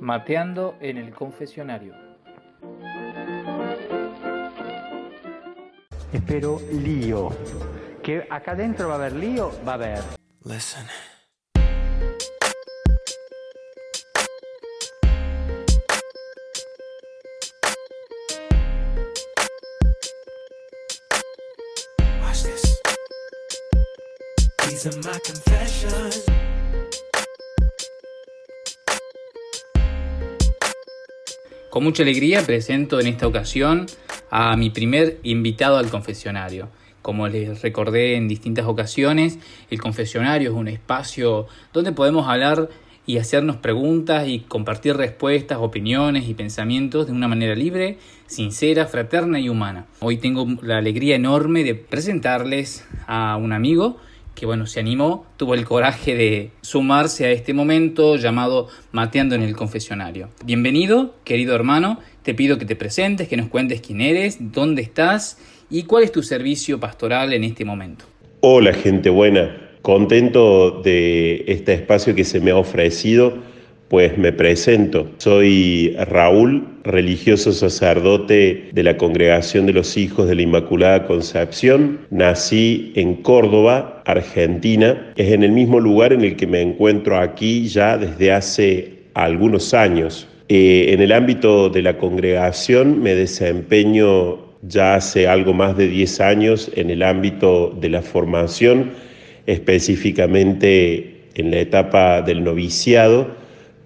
Mateando en el confesionario. Espero lío. Que acá adentro va a haber lío, va a haber. Listen. Watch this. These are my confessions. Con mucha alegría presento en esta ocasión a mi primer invitado al confesionario. Como les recordé en distintas ocasiones, el confesionario es un espacio donde podemos hablar y hacernos preguntas y compartir respuestas, opiniones y pensamientos de una manera libre, sincera, fraterna y humana. Hoy tengo la alegría enorme de presentarles a un amigo que bueno, se animó, tuvo el coraje de sumarse a este momento llamado Mateando en el Confesionario. Bienvenido, querido hermano, te pido que te presentes, que nos cuentes quién eres, dónde estás y cuál es tu servicio pastoral en este momento. Hola gente buena, contento de este espacio que se me ha ofrecido, pues me presento. Soy Raúl, religioso sacerdote de la Congregación de los Hijos de la Inmaculada Concepción. Nací en Córdoba, Argentina. Es en el mismo lugar en el que me encuentro aquí ya desde hace algunos años. Eh, en el ámbito de la congregación me desempeño ya hace algo más de 10 años en el ámbito de la formación, específicamente en la etapa del noviciado,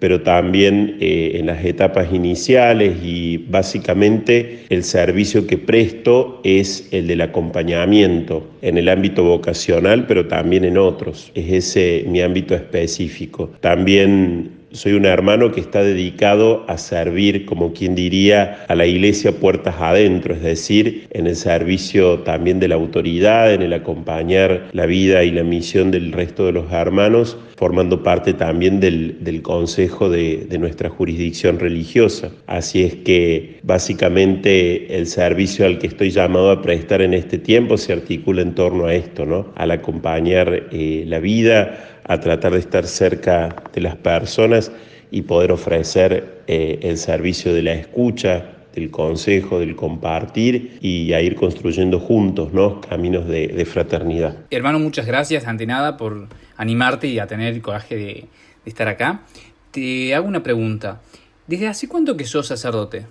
pero también eh, en las etapas iniciales y básicamente el servicio que presto es el del acompañamiento en el ámbito vocacional, pero también en otros. Es ese mi ámbito específico. También soy un hermano que está dedicado a servir, como quien diría, a la iglesia puertas adentro, es decir, en el servicio también de la autoridad, en el acompañar la vida y la misión del resto de los hermanos, formando parte también del, del consejo de, de nuestra jurisdicción religiosa. Así es que básicamente el servicio al que estoy llamado a prestar en este tiempo se articula en torno a esto, ¿no? Al acompañar eh, la vida, a tratar de estar cerca de las personas y poder ofrecer eh, el servicio de la escucha, del consejo, del compartir y a ir construyendo juntos ¿no? caminos de, de fraternidad. Hermano, muchas gracias ante nada por animarte y a tener el coraje de, de estar acá. Te hago una pregunta. ¿Desde hace cuánto que sos sacerdote?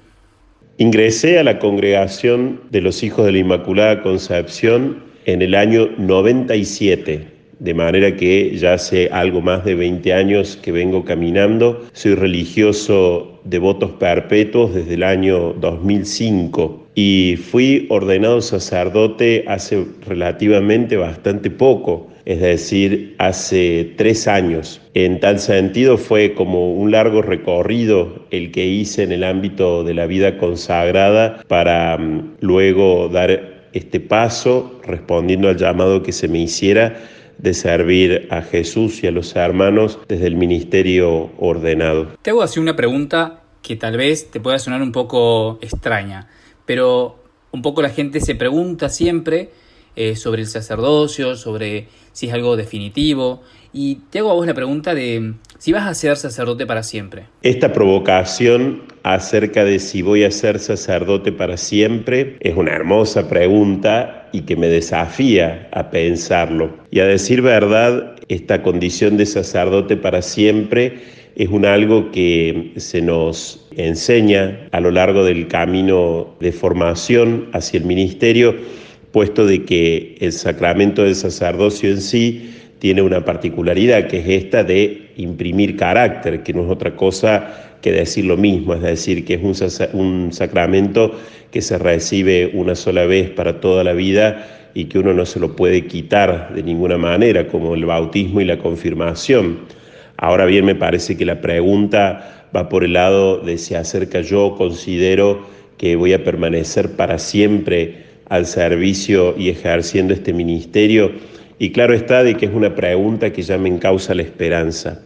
Ingresé a la congregación de los hijos de la Inmaculada Concepción en el año 97 de manera que ya hace algo más de 20 años que vengo caminando. Soy religioso de votos perpetuos desde el año 2005 y fui ordenado sacerdote hace relativamente bastante poco, es decir, hace tres años. En tal sentido fue como un largo recorrido el que hice en el ámbito de la vida consagrada para um, luego dar este paso respondiendo al llamado que se me hiciera de servir a Jesús y a los hermanos desde el ministerio ordenado. Te hago así una pregunta que tal vez te pueda sonar un poco extraña, pero un poco la gente se pregunta siempre eh, sobre el sacerdocio, sobre si es algo definitivo, y te hago a vos la pregunta de si vas a ser sacerdote para siempre. Esta provocación acerca de si voy a ser sacerdote para siempre es una hermosa pregunta y que me desafía a pensarlo. Y a decir verdad, esta condición de sacerdote para siempre es un algo que se nos enseña a lo largo del camino de formación hacia el ministerio, puesto de que el sacramento del sacerdocio en sí tiene una particularidad que es esta de imprimir carácter, que no es otra cosa que decir lo mismo, es decir, que es un, sacramento que se recibe una sola vez para toda la vida y que uno no se lo puede quitar de ninguna manera, como el bautismo y la confirmación. Ahora bien, me parece que la pregunta va por el lado de si acerca yo considero que voy a permanecer para siempre al servicio y ejerciendo este ministerio y claro está de que es una pregunta que ya me encausa la esperanza.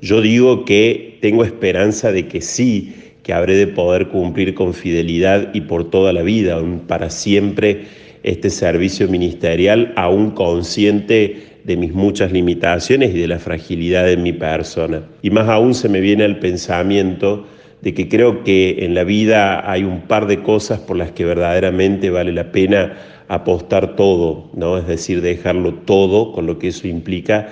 Yo digo que tengo esperanza de que sí, que habré de poder cumplir con fidelidad y por toda la vida, para siempre, este servicio ministerial, aún consciente de mis muchas limitaciones y de la fragilidad de mi persona. Y más aún se me viene al pensamiento de que creo que en la vida hay un par de cosas por las que verdaderamente vale la pena apostar todo, ¿no? Es decir, dejarlo todo con lo que eso implica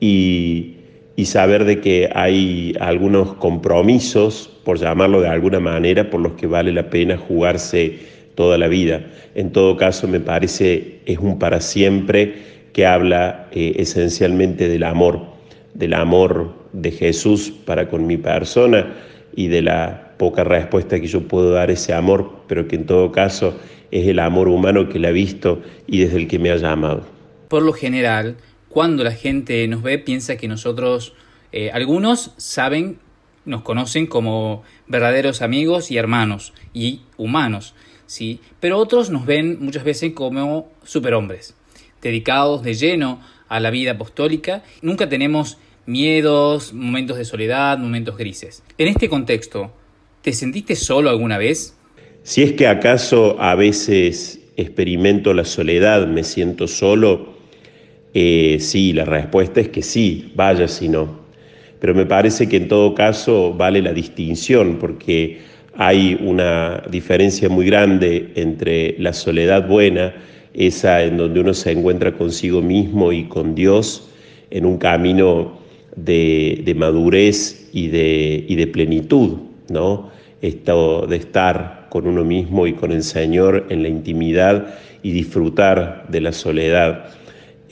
y, y saber de que hay algunos compromisos, por llamarlo de alguna manera, por los que vale la pena jugarse toda la vida. En todo caso, me parece es un para siempre que habla eh, esencialmente del amor, del amor de Jesús para con mi persona y de la poca respuesta que yo puedo dar ese amor, pero que en todo caso es el amor humano que le ha visto y desde el que me ha llamado. Por lo general, cuando la gente nos ve, piensa que nosotros, eh, algunos saben, nos conocen como verdaderos amigos y hermanos y humanos, ¿sí? Pero otros nos ven muchas veces como superhombres, dedicados de lleno a la vida apostólica. Nunca tenemos miedos, momentos de soledad, momentos grises. En este contexto, ¿te sentiste solo alguna vez? Si es que acaso a veces experimento la soledad, me siento solo, eh, sí, la respuesta es que sí, vaya si no. Pero me parece que en todo caso vale la distinción porque hay una diferencia muy grande entre la soledad buena, esa en donde uno se encuentra consigo mismo y con Dios en un camino de, madurez y de, y de plenitud, ¿no? Esto de estar con uno mismo y con el Señor en la intimidad y disfrutar de la soledad.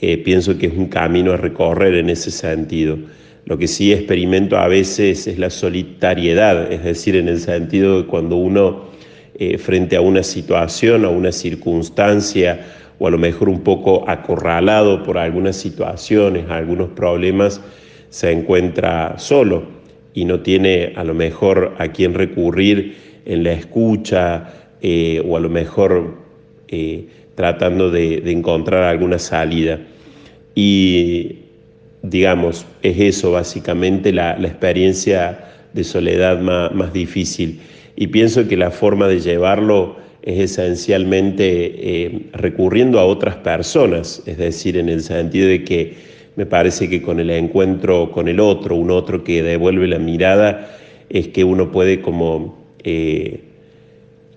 Eh, pienso que es un camino a recorrer en ese sentido. Lo que sí experimento a veces es la solitariedad, es decir, en el sentido de cuando uno eh, frente a una situación o una circunstancia o a lo mejor un poco acorralado por algunas situaciones, algunos problemas, se encuentra solo y no tiene a lo mejor a quién recurrir en la escucha eh, o a lo mejor eh, tratando de, encontrar alguna salida. Y digamos, es eso básicamente la, experiencia de soledad más, difícil. Y pienso que la forma de llevarlo es esencialmente eh, recurriendo a otras personas, es decir, en el sentido de que me parece que con el encuentro con el otro, un otro que devuelve la mirada, es que uno puede como eh,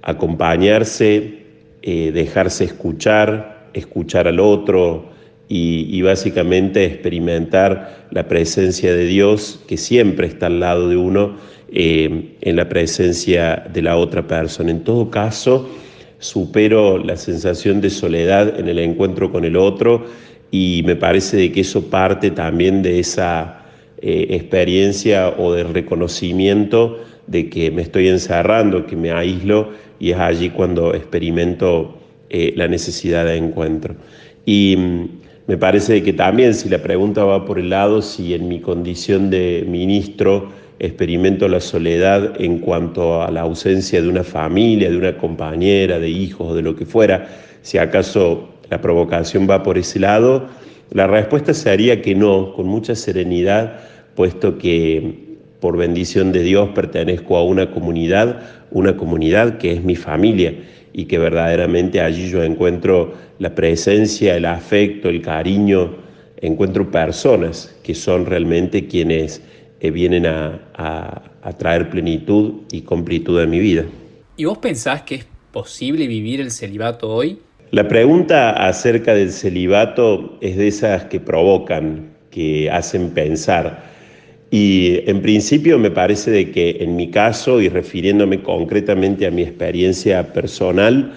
acompañarse, eh, dejarse escuchar, escuchar al otro y, básicamente experimentar la presencia de Dios que siempre está al lado de uno eh, en la presencia de la otra persona. En todo caso, supero la sensación de soledad en el encuentro con el otro y me parece de que eso parte también de esa eh, experiencia o del reconocimiento de que me estoy encerrando, que me aíslo y es allí cuando experimento eh, la necesidad de encuentro. Y mm, me parece que también si la pregunta va por el lado, si en mi condición de ministro experimento la soledad en cuanto a la ausencia de una familia, de una compañera, de hijos, de lo que fuera, si acaso la provocación va por ese lado? La respuesta sería que no, con mucha serenidad, puesto que por bendición de Dios pertenezco a una comunidad, una comunidad que es mi familia y que verdaderamente allí yo encuentro la presencia, el afecto, el cariño, encuentro personas que son realmente quienes eh, vienen a, a traer plenitud y completud a mi vida. ¿Y vos pensás que es posible vivir el celibato hoy? La pregunta acerca del celibato es de esas que provocan, que hacen pensar. Y en principio me parece de que en mi caso, y refiriéndome concretamente a mi experiencia personal,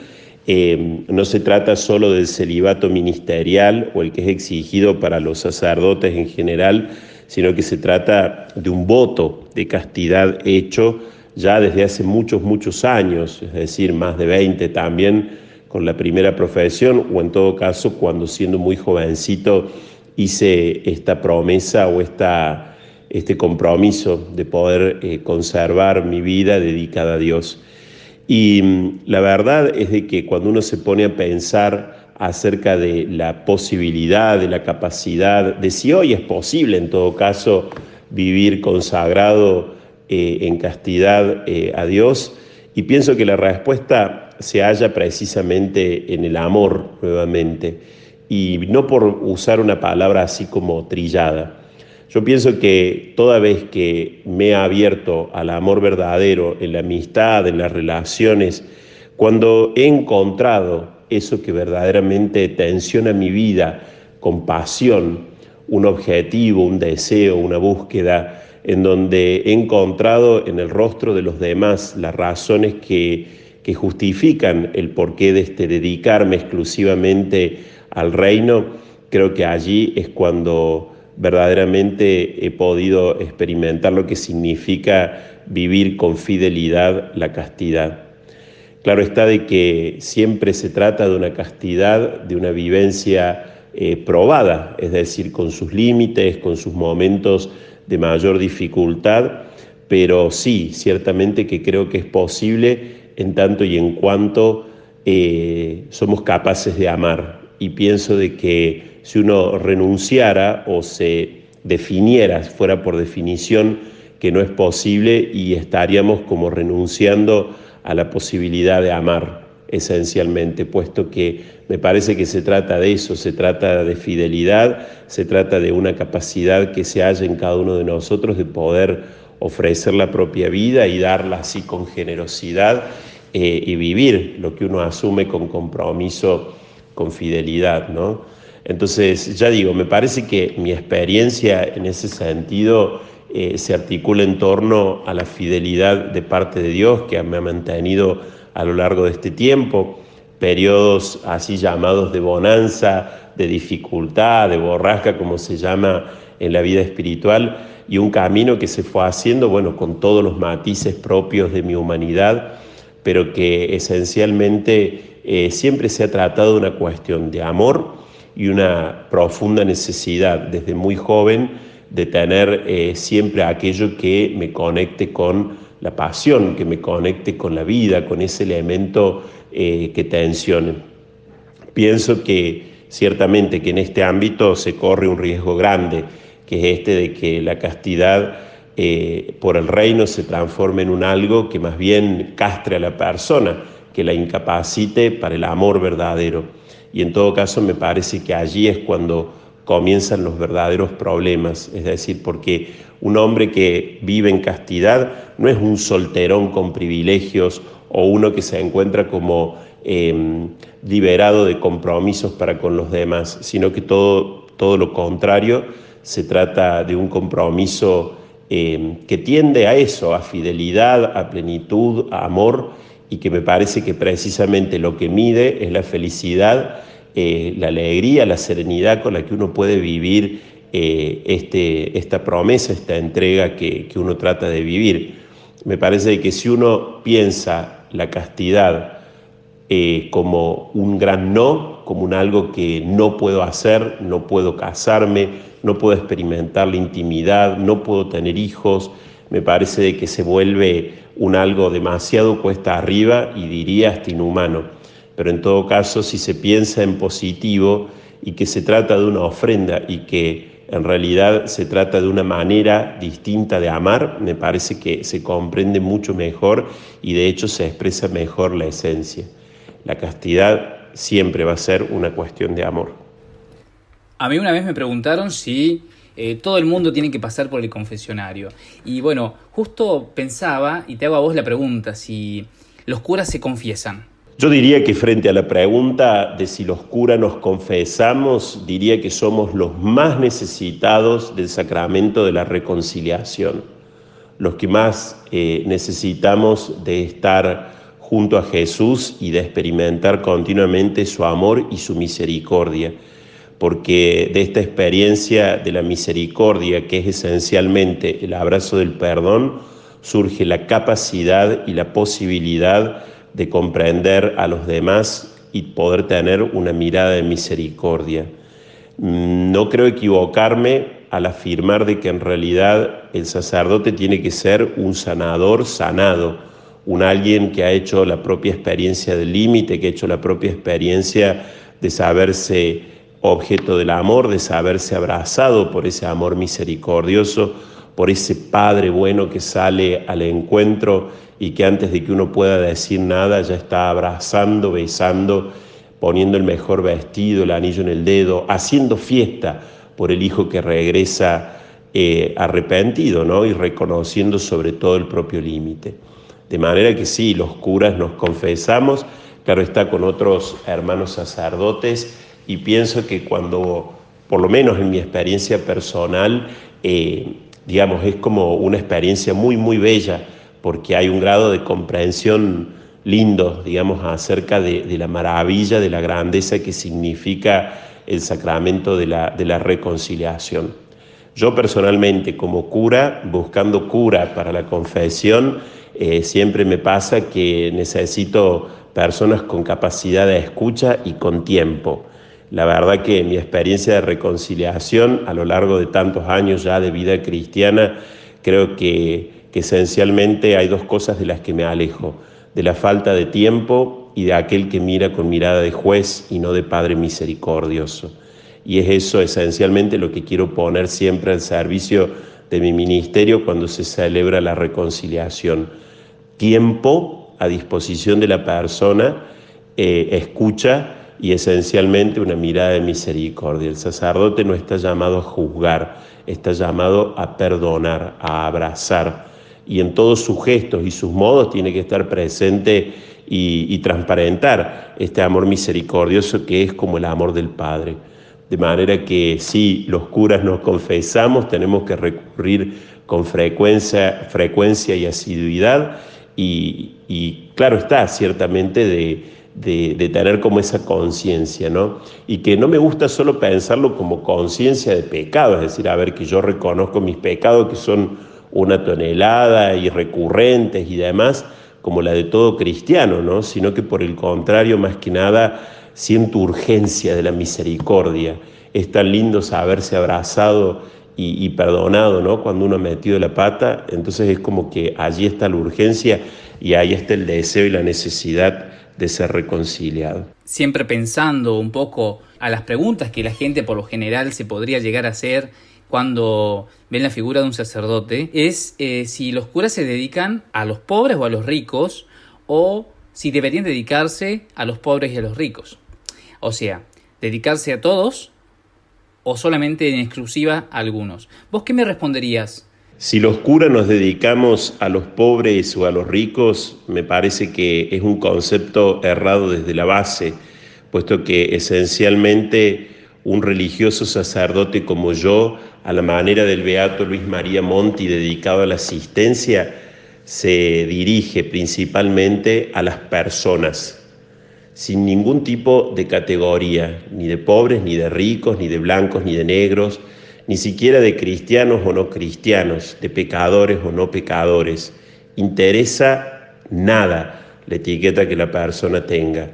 eh, no se trata solo del celibato ministerial o el que es exigido para los sacerdotes en general, sino que se trata de un voto de castidad hecho ya desde hace muchos, muchos años, es decir, más de 20 también con la primera profesión o en todo caso cuando siendo muy jovencito hice esta promesa o esta, este compromiso de poder eh, conservar mi vida dedicada a Dios. Y mm, la verdad es de que cuando uno se pone a pensar acerca de la posibilidad, de la capacidad, de si hoy es posible en todo caso vivir consagrado eh, en castidad eh, a Dios, y pienso que la respuesta se halla precisamente en el amor nuevamente. y no por usar una palabra así como trillada. Yo pienso que toda vez que me he abierto al amor verdadero, en la amistad, en las relaciones, cuando he encontrado eso que verdaderamente tensiona mi vida con pasión, un objetivo, un deseo, una búsqueda, en donde he encontrado en el rostro de los demás las razones que, justifican el porqué de este dedicarme exclusivamente al reino, creo que allí es cuando verdaderamente he podido experimentar lo que significa vivir con fidelidad la castidad. Claro está de que siempre se trata de una castidad, de una vivencia eh, probada, es decir, con sus límites, con sus momentos de mayor dificultad, pero sí, ciertamente que creo que es posible en tanto y en cuanto eh, somos capaces de amar. Y pienso de que si uno renunciara o se definiera, fuera por definición, que no es posible y estaríamos como renunciando a la posibilidad de amar esencialmente, puesto que me parece que se trata de eso, se trata de fidelidad, se trata de una capacidad que se halla en cada uno de nosotros de poder ofrecer la propia vida y darla así con generosidad eh, y vivir lo que uno asume con compromiso, con fidelidad, ¿no? Entonces, ya digo, me parece que mi experiencia en ese sentido eh, se articula en torno a la fidelidad de parte de Dios que me ha mantenido a lo largo de este tiempo, periodos así llamados de bonanza, de dificultad, de borrasca, como se llama en la vida espiritual, y un camino que se fue haciendo, bueno, con todos los matices propios de mi humanidad, pero que esencialmente eh, siempre se ha tratado de una cuestión de amor y una profunda necesidad desde muy joven de tener eh, siempre aquello que me conecte con la pasión, que me conecte con la vida, con ese elemento eh, que tensione. Pienso que ciertamente que en este ámbito se corre un riesgo grande, que es este de que la castidad eh, por el reino se transforme en un algo que más bien castre a la persona, que la incapacite para el amor verdadero. Y en todo caso me parece que allí es cuando comienzan los verdaderos problemas, es decir, porque un hombre que vive en castidad no es un solterón con privilegios o uno que se encuentra como em, liberado de compromisos para con los demás, sino que todo, todo lo contrario, se trata de un compromiso em, que tiende a eso, a fidelidad, a plenitud, a amor, y que me parece que precisamente lo que mide es la felicidad eh, la alegría, la serenidad con la que uno puede vivir eh, este, esta promesa, esta entrega que, uno trata de vivir. Me parece que si uno piensa la castidad eh, como un gran no, como un algo que no puedo hacer, no puedo casarme, no puedo experimentar la intimidad, no puedo tener hijos, me parece que se vuelve un algo demasiado cuesta arriba y diría hasta inhumano pero en todo caso si se piensa en positivo y que se trata de una ofrenda y que en realidad se trata de una manera distinta de amar, me parece que se comprende mucho mejor y de hecho se expresa mejor la esencia. La castidad siempre va a ser una cuestión de amor. A mí una vez me preguntaron si eh, todo el mundo tiene que pasar por el confesionario. Y bueno, justo pensaba, y te hago a vos la pregunta, si los curas se confiesan. Yo diría que frente a la pregunta de si los curas nos confesamos, diría que somos los más necesitados del sacramento de la reconciliación, los que más eh, necesitamos de estar junto a Jesús y de experimentar continuamente su amor y su misericordia, porque de esta experiencia de la misericordia, que es esencialmente el abrazo del perdón, surge la capacidad y la posibilidad de comprender a los demás y poder tener una mirada de misericordia. Mm, no creo equivocarme al afirmar de que en realidad el sacerdote tiene que ser un sanador sanado, un alguien que ha hecho la propia experiencia del límite, que ha hecho la propia experiencia de saberse objeto del amor, de saberse abrazado por ese amor misericordioso, por ese Padre bueno que sale al encuentro y que antes de que uno pueda decir nada ya está abrazando, besando, poniendo el mejor vestido, el anillo en el dedo, haciendo fiesta por el hijo que regresa eh, arrepentido ¿no? y reconociendo sobre todo el propio límite. De manera que sí, los curas nos confesamos, claro está con otros hermanos sacerdotes y pienso que cuando, por lo menos en mi experiencia personal, eh, digamos, es como una experiencia muy, muy bella, porque hay un grado de comprensión lindo, digamos, acerca de, la maravilla, de la grandeza que significa el sacramento de la, de la reconciliación. Yo personalmente, como cura, buscando cura para la confesión, eh, siempre me pasa que necesito personas con capacidad de escucha y con tiempo. La verdad que mi experiencia de reconciliación a lo largo de tantos años ya de vida cristiana, creo que, esencialmente hay dos cosas de las que me alejo, de la falta de tiempo y de aquel que mira con mirada de juez y no de Padre misericordioso. Y es eso esencialmente lo que quiero poner siempre al servicio de mi ministerio cuando se celebra la reconciliación. Tiempo a disposición de la persona, eh, escucha y esencialmente una mirada de misericordia. El sacerdote no está llamado a juzgar, está llamado a perdonar, a abrazar. Y en todos sus gestos y sus modos tiene que estar presente y, transparentar este amor misericordioso que es como el amor del Padre. De manera que si los curas nos confesamos, tenemos que recurrir con frecuencia, frecuencia y asiduidad y, claro está, ciertamente de, de, tener como esa conciencia, ¿no? Y que no me gusta solo pensarlo como conciencia de pecado, es decir, a ver, que yo reconozco mis pecados que son una tonelada y recurrentes y demás, como la de todo cristiano, ¿no? Sino que por el contrario, más que nada, siento urgencia de la misericordia. Es tan lindo saberse abrazado y, perdonado, ¿no? Cuando uno ha metido la pata, entonces es como que allí está la urgencia y ahí está el deseo y la necesidad de ser reconciliado. Siempre pensando un poco a las preguntas que la gente por lo general se podría llegar a hacer cuando ven la figura de un sacerdote, es eh, si los curas se dedican a los pobres o a los ricos, o si deberían dedicarse a los pobres y a los ricos. O sea, dedicarse a todos o solamente en exclusiva a algunos. ¿Vos qué me responderías? Si los curas nos dedicamos a los pobres o a los ricos, me parece que es un concepto errado desde la base, puesto que esencialmente un religioso sacerdote como yo, a la manera del beato Luis María Monti, dedicado a la asistencia, se dirige principalmente a las personas, sin ningún tipo de categoría, ni de pobres, ni de ricos, ni de blancos, ni de negros, ni siquiera de cristianos o no cristianos, de pecadores o no pecadores. Interesa nada la etiqueta que la persona tenga.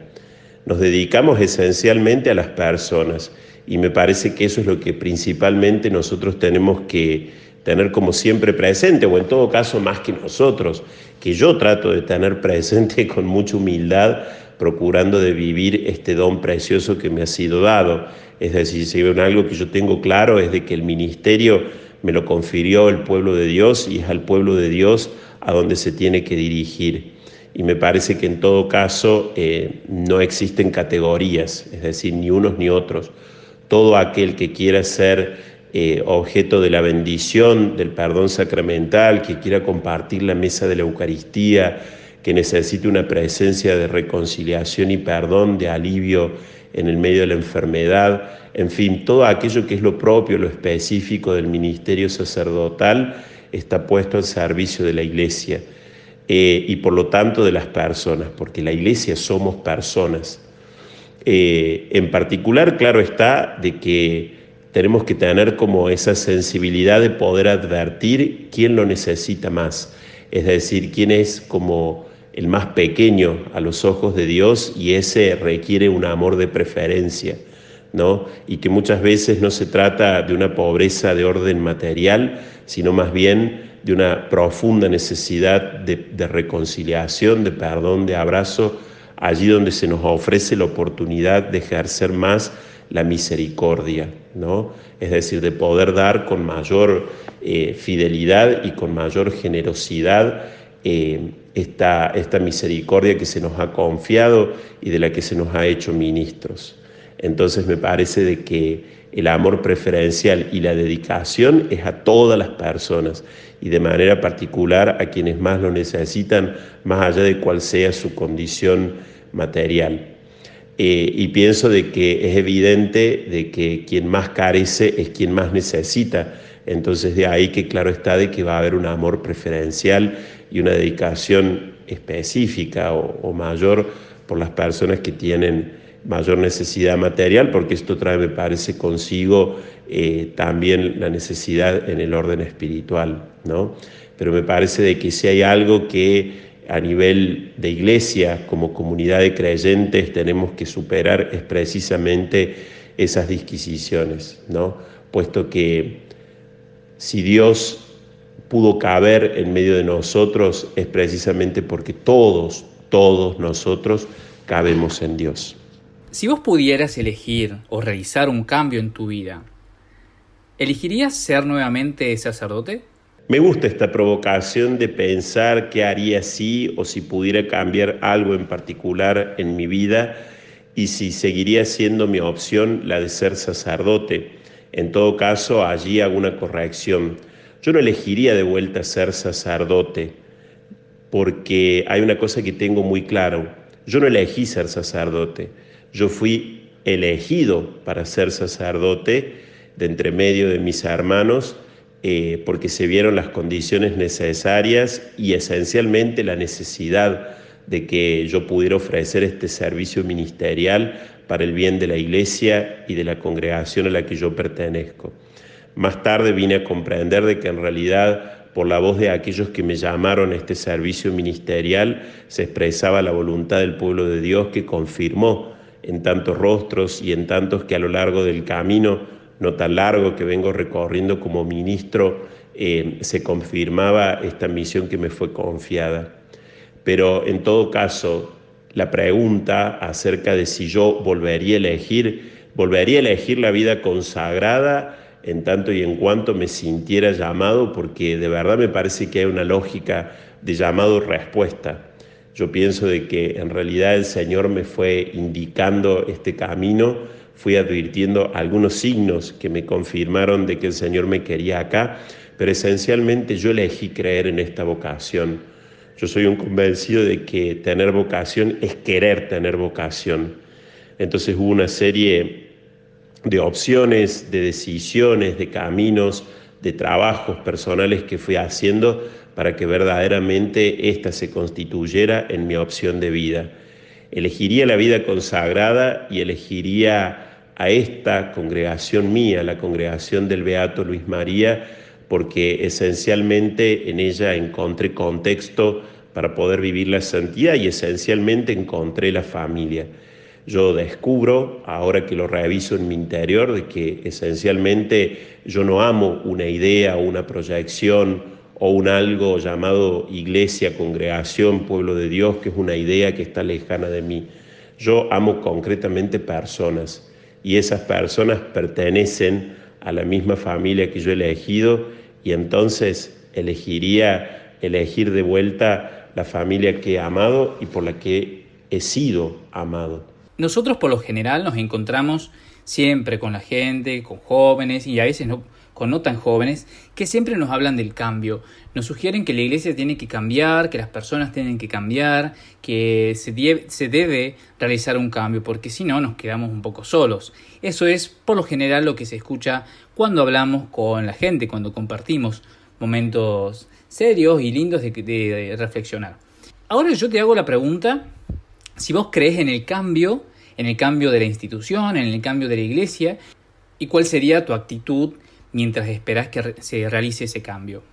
Nos dedicamos esencialmente a las personas y me parece que eso es lo que principalmente nosotros tenemos que tener como siempre presente, o en todo caso más que nosotros, que yo trato de tener presente con mucha humildad, procurando de vivir este don precioso que me ha sido dado es decir, si algo que yo tengo claro es de que el ministerio me lo confirió el pueblo de Dios y es al pueblo de Dios a donde se tiene que dirigir. Y me parece que en todo caso eh, no existen categorías, es decir, ni unos ni otros. Todo aquel que quiera ser eh, objeto de la bendición, del perdón sacramental, que quiera compartir la mesa de la Eucaristía, que necesite una presencia de reconciliación y perdón, de alivio en el medio de la enfermedad, en fin, todo aquello que es lo propio, lo específico del ministerio sacerdotal está puesto al servicio de la iglesia eh, y por lo tanto de las personas, porque la iglesia somos personas. Eh, en particular, claro está, de que tenemos que tener como esa sensibilidad de poder advertir quién lo necesita más, es decir, quién es como el más pequeño a los ojos de Dios y ese requiere un amor de preferencia, ¿no? Y que muchas veces no se trata de una pobreza de orden material, sino más bien de una profunda necesidad de, de reconciliación, de perdón, de abrazo, allí donde se nos ofrece la oportunidad de ejercer más la misericordia, ¿no? Es decir, de poder dar con mayor eh, fidelidad y con mayor generosidad eh, esta, esta misericordia que se nos ha confiado y de la que se nos ha hecho ministros. Entonces me parece de que el amor preferencial y la dedicación es a todas las personas y de manera particular a quienes más lo necesitan, más allá de cuál sea su condición material. Eh, y pienso de que es evidente de que quien más carece es quien más necesita. Entonces de ahí que claro está de que va a haber un amor preferencial y una dedicación específica o, mayor por las personas que tienen mayor necesidad material, porque esto trae, me parece, consigo eh, también la necesidad en el orden espiritual, ¿no? Pero me parece de que si hay algo que a nivel de iglesia, como comunidad de creyentes, tenemos que superar es precisamente esas disquisiciones, ¿no? Puesto que si Dios pudo caber en medio de nosotros es precisamente porque todos, todos nosotros cabemos en Dios. Si vos pudieras elegir o realizar un cambio en tu vida, ¿elegirías ser nuevamente sacerdote? Me gusta esta provocación de pensar qué haría si o si pudiera cambiar algo en particular en mi vida y si seguiría siendo mi opción la de ser sacerdote. En todo caso, allí hago una corrección. Yo no elegiría de vuelta ser sacerdote porque hay una cosa que tengo muy claro. Yo no elegí ser sacerdote. Yo fui elegido para ser sacerdote de entre medio de mis hermanos eh, porque se vieron las condiciones necesarias y esencialmente la necesidad de que yo pudiera ofrecer este servicio ministerial para el bien de la iglesia y de la congregación a la que yo pertenezco. Más tarde vine a comprender de que en realidad por la voz de aquellos que me llamaron a este servicio ministerial se expresaba la voluntad del pueblo de Dios que confirmó en tantos rostros y en tantos que a lo largo del camino no tan largo que vengo recorriendo como ministro, eh, se confirmaba esta misión que me fue confiada. Pero en todo caso, la pregunta acerca de si yo volvería a elegir, volvería a elegir la vida consagrada en tanto y en cuanto me sintiera llamado, porque de verdad me parece que hay una lógica de llamado-respuesta. Yo pienso de que en realidad el Señor me fue indicando este camino fui advirtiendo algunos signos que me confirmaron de que el Señor me quería acá, pero esencialmente yo elegí creer en esta vocación. Yo soy un convencido de que tener vocación es querer tener vocación. Entonces hubo una serie de opciones, de decisiones, de caminos, de trabajos personales que fui haciendo para que verdaderamente esta se constituyera en mi opción de vida. Elegiría la vida consagrada y elegiría a esta congregación mía, la congregación del Beato Luis María, porque esencialmente en ella encontré contexto para poder vivir la santidad y esencialmente encontré la familia. Yo descubro, ahora que lo reviso en mi interior, de que esencialmente yo no amo una idea una proyección o un algo llamado iglesia, congregación, pueblo de Dios, que es una idea que está lejana de mí. Yo amo concretamente personas y esas personas pertenecen a la misma familia que yo he elegido y entonces elegiría elegir de vuelta la familia que he amado y por la que he sido amado. Nosotros por lo general nos encontramos siempre con la gente, con jóvenes y a veces no, con no tan jóvenes que siempre nos hablan del cambio. Nos sugieren que la iglesia tiene que cambiar, que las personas tienen que cambiar, que se, debe realizar un cambio, porque si no nos quedamos un poco solos. Eso es por lo general lo que se escucha cuando hablamos con la gente, cuando compartimos momentos serios y lindos de reflexionar. Ahora yo te hago la pregunta si vos crees en el cambio, en el cambio de la institución, en el cambio de la iglesia, y cuál sería tu actitud mientras esperas que se realice ese cambio?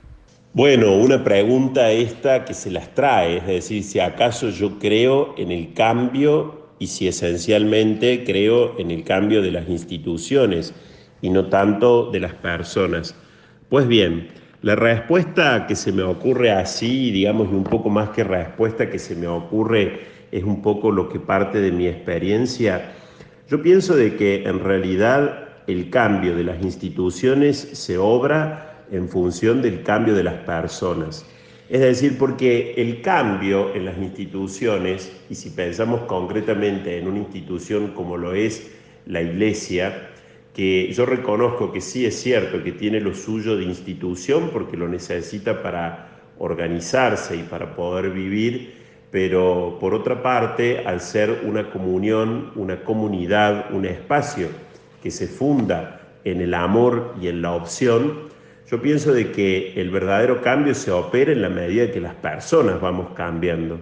Bueno, una pregunta esta que se las trae, es decir, si acaso yo creo en el cambio y si esencialmente creo en el cambio de las instituciones y no tanto de las personas. Pues bien, la respuesta que se me ocurre así, digamos, y un poco más que respuesta que se me ocurre, es un poco lo que parte de mi experiencia. Yo pienso de que en realidad el cambio de las instituciones se obra en función del cambio de las personas. Es decir, porque el cambio en las instituciones, y si pensamos concretamente en una institución como lo es la Iglesia, que yo reconozco que sí es cierto que tiene lo suyo de institución porque lo necesita para organizarse y para poder vivir, pero por otra parte, al ser una comunión, una comunidad, un espacio que se funda en el amor y en la opción, yo pienso de que el verdadero cambio se opera en la medida que las personas vamos cambiando.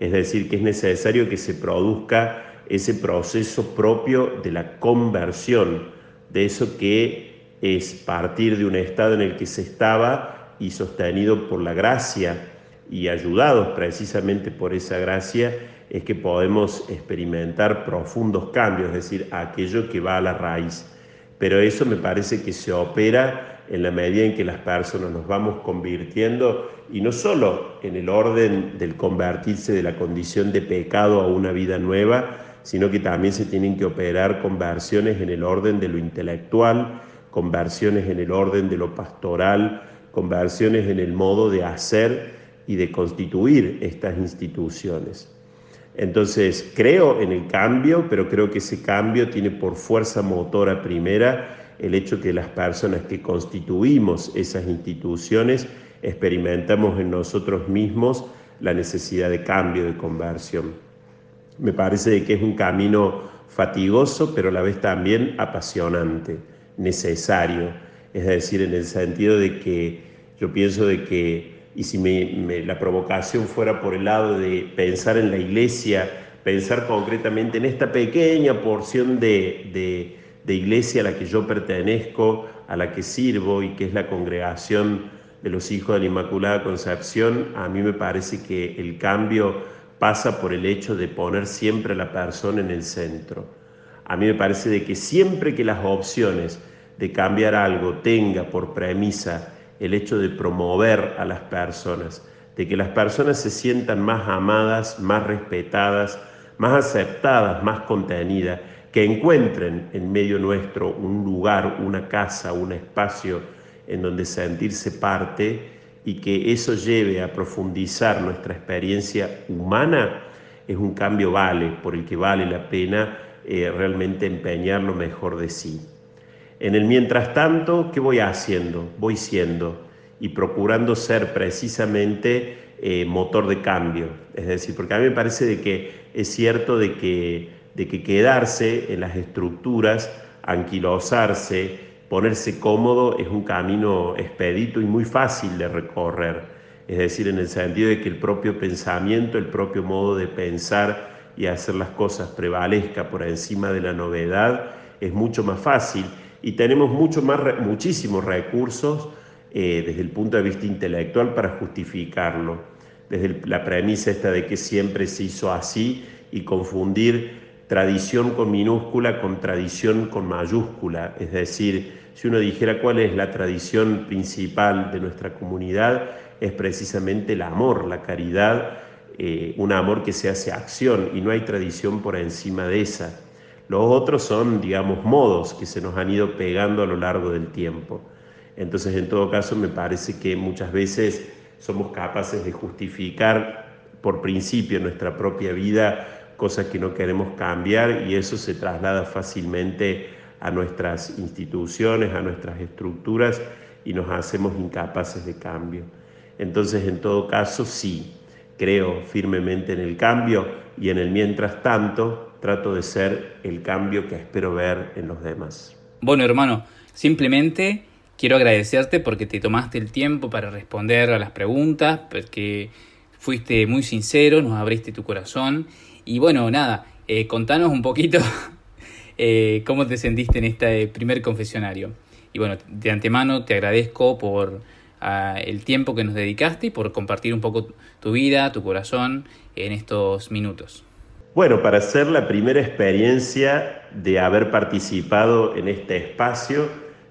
Es decir, que es necesario que se produzca ese proceso propio de la conversión, de eso que es partir de un estado en el que se estaba y sostenido por la gracia y ayudados precisamente por esa gracia, es que podemos experimentar profundos cambios, es decir, aquello que va a la raíz. Pero eso me parece que se opera en la medida en que las personas nos vamos convirtiendo, y no solo en el orden del convertirse de la condición de pecado a una vida nueva, sino que también se tienen que operar conversiones en el orden de lo intelectual, conversiones en el orden de lo pastoral, conversiones en el modo de hacer y de constituir estas instituciones. Entonces, creo en el cambio, pero creo que ese cambio tiene por fuerza motora primera el hecho que las personas que constituimos esas instituciones experimentamos en nosotros mismos la necesidad de cambio, de conversión. Me parece que es un camino fatigoso, pero a la vez también apasionante, necesario. Es decir, en el sentido de que yo pienso de que, y si la provocación fuera por el lado de pensar en la iglesia, pensar concretamente en esta pequeña porción de de iglesia a la que yo pertenezco, a la que sirvo y que es la congregación de los hijos de la Inmaculada Concepción, a mí me parece que el cambio pasa por el hecho de poner siempre a la persona en el centro. A mí me parece de que siempre que las opciones de cambiar algo tenga por premisa el hecho de promover a las personas, de que las personas se sientan más amadas, más respetadas, más aceptadas, más contenidas, que encuentren en medio nuestro un lugar, una casa, un espacio en donde sentirse parte y que eso lleve a profundizar nuestra experiencia humana, es un cambio vale, por el que vale la pena eh, realmente empeñar lo mejor de sí. En el mientras tanto, ¿qué voy haciendo? Voy siendo y procurando ser precisamente eh, motor de cambio. Es decir, porque a mí me parece de que es cierto de que de que quedarse en las estructuras, anquilosarse, ponerse cómodo es un camino expedito y muy fácil de recorrer. Es decir, en el sentido de que el propio pensamiento, el propio modo de pensar y hacer las cosas prevalezca por encima de la novedad es mucho más fácil y tenemos mucho más, muchísimos recursos eh, desde el punto de vista intelectual para justificarlo. Desde la premisa esta de que siempre se hizo así y confundir tradición con minúscula con tradición con mayúscula, es decir, si uno dijera cuál es la tradición principal de nuestra comunidad, es precisamente el amor, la caridad, eh, un amor que se hace acción y no hay tradición por encima de esa. Los otros son, digamos, modos que se nos han ido pegando a lo largo del tiempo. Entonces, en todo caso, me parece que muchas veces somos capaces de justificar por principio nuestra propia vida cosas que no queremos cambiar y eso se traslada fácilmente a nuestras instituciones, a nuestras estructuras y nos hacemos incapaces de cambio. Entonces, en todo caso, sí, creo firmemente en el cambio y en el mientras tanto trato de ser el cambio que espero ver en los demás. Bueno, hermano, simplemente quiero agradecerte porque te tomaste el tiempo para responder a las preguntas, porque fuiste muy sincero, nos abriste tu corazón y bueno, nada, eh, contanos un poquito eh, cómo te sentiste en este primer confesionario. Y bueno, de antemano te agradezco por ah, el tiempo que nos dedicaste y por compartir un poco tu vida, tu corazón en estos minutos. Bueno, para ser la primera experiencia de haber participado en este espacio,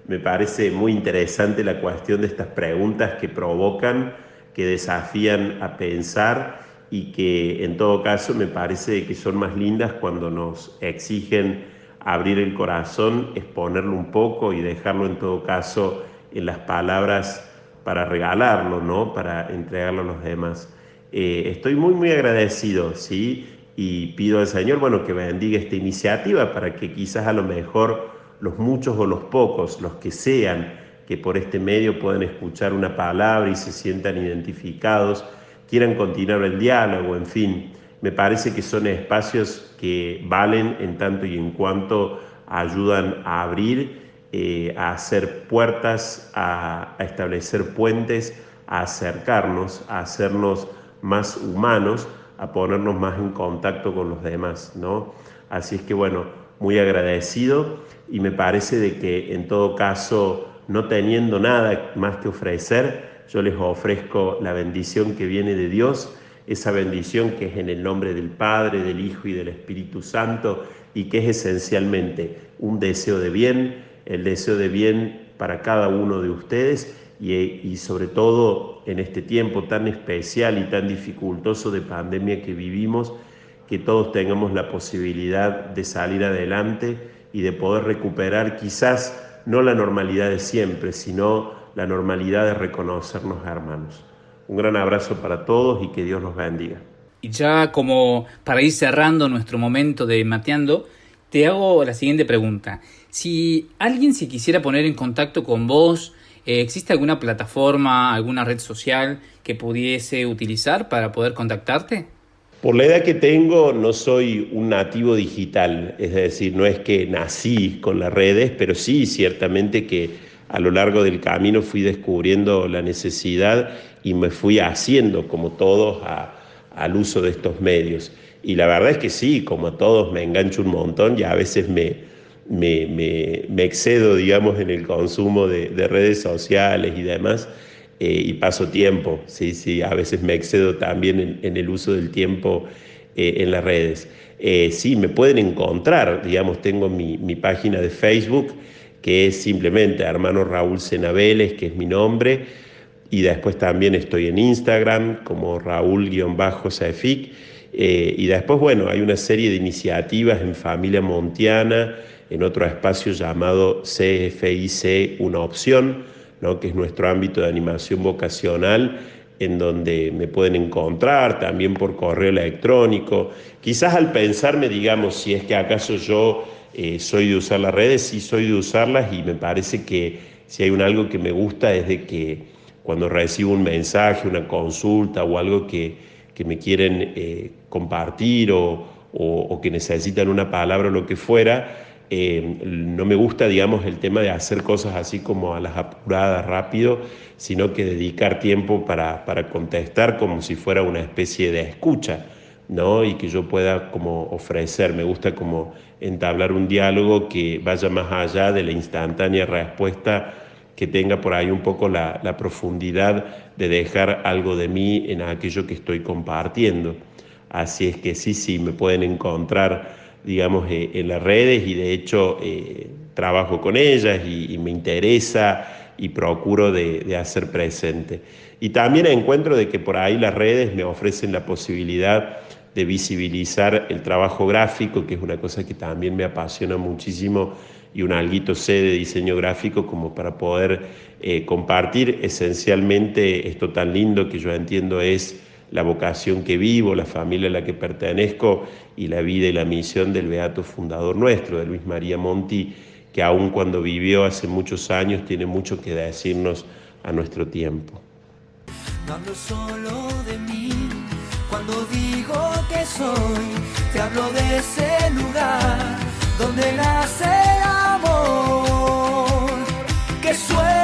me parece muy interesante la cuestión de estas preguntas que provocan, que desafían a pensar y que en todo caso me parece que son más lindas cuando nos exigen abrir el corazón, exponerlo un poco y dejarlo en todo caso en las palabras para regalarlo, ¿no? Para entregarlo a los demás. Eh, estoy muy, muy agradecido, ¿sí? Y pido al Señor, bueno, que bendiga esta iniciativa para que quizás a lo mejor los muchos o los pocos, los que sean, que por este medio puedan escuchar una palabra y se sientan identificados, quieran continuar el diálogo, en fin, me parece que son espacios que valen en tanto y en cuanto ayudan a abrir eh, a hacer puertas, a, establecer puentes, a acercarnos, a hacernos más humanos, a ponernos más en contacto con los demás, ¿no? Así es que bueno, muy agradecido y me parece de que en todo caso, no teniendo nada más que ofrecer, yo les ofrezco la bendición que viene de Dios, esa bendición que es en el nombre del Padre, del Hijo y del Espíritu Santo y que es esencialmente un deseo de bien, el deseo de bien para cada uno de ustedes y, sobre todo en este tiempo tan especial y tan dificultoso de pandemia que vivimos, que todos tengamos la posibilidad de salir adelante y de poder recuperar quizás no la normalidad de siempre, sino la normalidad de reconocernos hermanos. Un gran abrazo para todos y que Dios los bendiga. Y ya como para ir cerrando nuestro momento de mateando, te hago la siguiente pregunta. Si alguien se quisiera poner en contacto con vos, eh, ¿existe alguna plataforma, alguna red social que pudiese utilizar para poder contactarte? Por la edad que tengo, no soy un nativo digital, es decir, no es que nací con las redes, pero sí, ciertamente que a lo largo del camino fui descubriendo la necesidad y me fui haciendo, como todos, al uso de estos medios. Y la verdad es que sí, como todos me engancho un montón y a veces me, me, excedo, digamos, en el consumo de, redes sociales y demás, eh, y paso tiempo, sí, sí, a veces me excedo también en, el uso del tiempo eh, en las redes. Eh, sí, me pueden encontrar, digamos, tengo mi, página de Facebook, que es simplemente hermano Raúl Senabeles, que es mi nombre, y después también estoy en Instagram como Raúl-Saefic eh, y después, bueno, hay una serie de iniciativas en Familia Montiana, en otro espacio llamado CFIC Una Opción, ¿no? que es nuestro ámbito de animación vocacional, en donde me pueden encontrar también por correo electrónico. Quizás al pensarme, digamos, si es que acaso yo eh, soy de usar las redes, sí soy de usarlas y me parece que si hay un algo que me gusta es de que cuando recibo un mensaje, una consulta o algo que que me quieren eh, compartir o, que necesitan una palabra o lo que fuera, eh, no me gusta, digamos, el tema de hacer cosas así como a las apuradas, rápido, sino que dedicar tiempo para, para contestar como si fuera una especie de escucha, ¿no? Y que yo pueda como ofrecer, me gusta como entablar un diálogo que vaya más allá de la instantánea respuesta que tenga por ahí un poco la, profundidad de dejar algo de mí en aquello que estoy compartiendo. Así es que sí, sí, me pueden encontrar, digamos, eh, en las redes y de hecho eh, trabajo con ellas y, me interesa y procuro de, hacer presente. Y también encuentro de que por ahí las redes me ofrecen la posibilidad de visibilizar el trabajo gráfico, que es una cosa que también me apasiona muchísimo y un alguito sé de diseño gráfico como para poder eh, compartir esencialmente esto tan lindo que yo entiendo es la vocación que vivo, la familia a la que pertenezco y la vida y la misión del beato fundador nuestro, de Luis María Monti, que aun cuando vivió hace muchos años tiene mucho que decirnos a nuestro tiempo. No hablo solo de mí, cuando digo que soy, te hablo de ese lugar donde nace el amor que sueñas.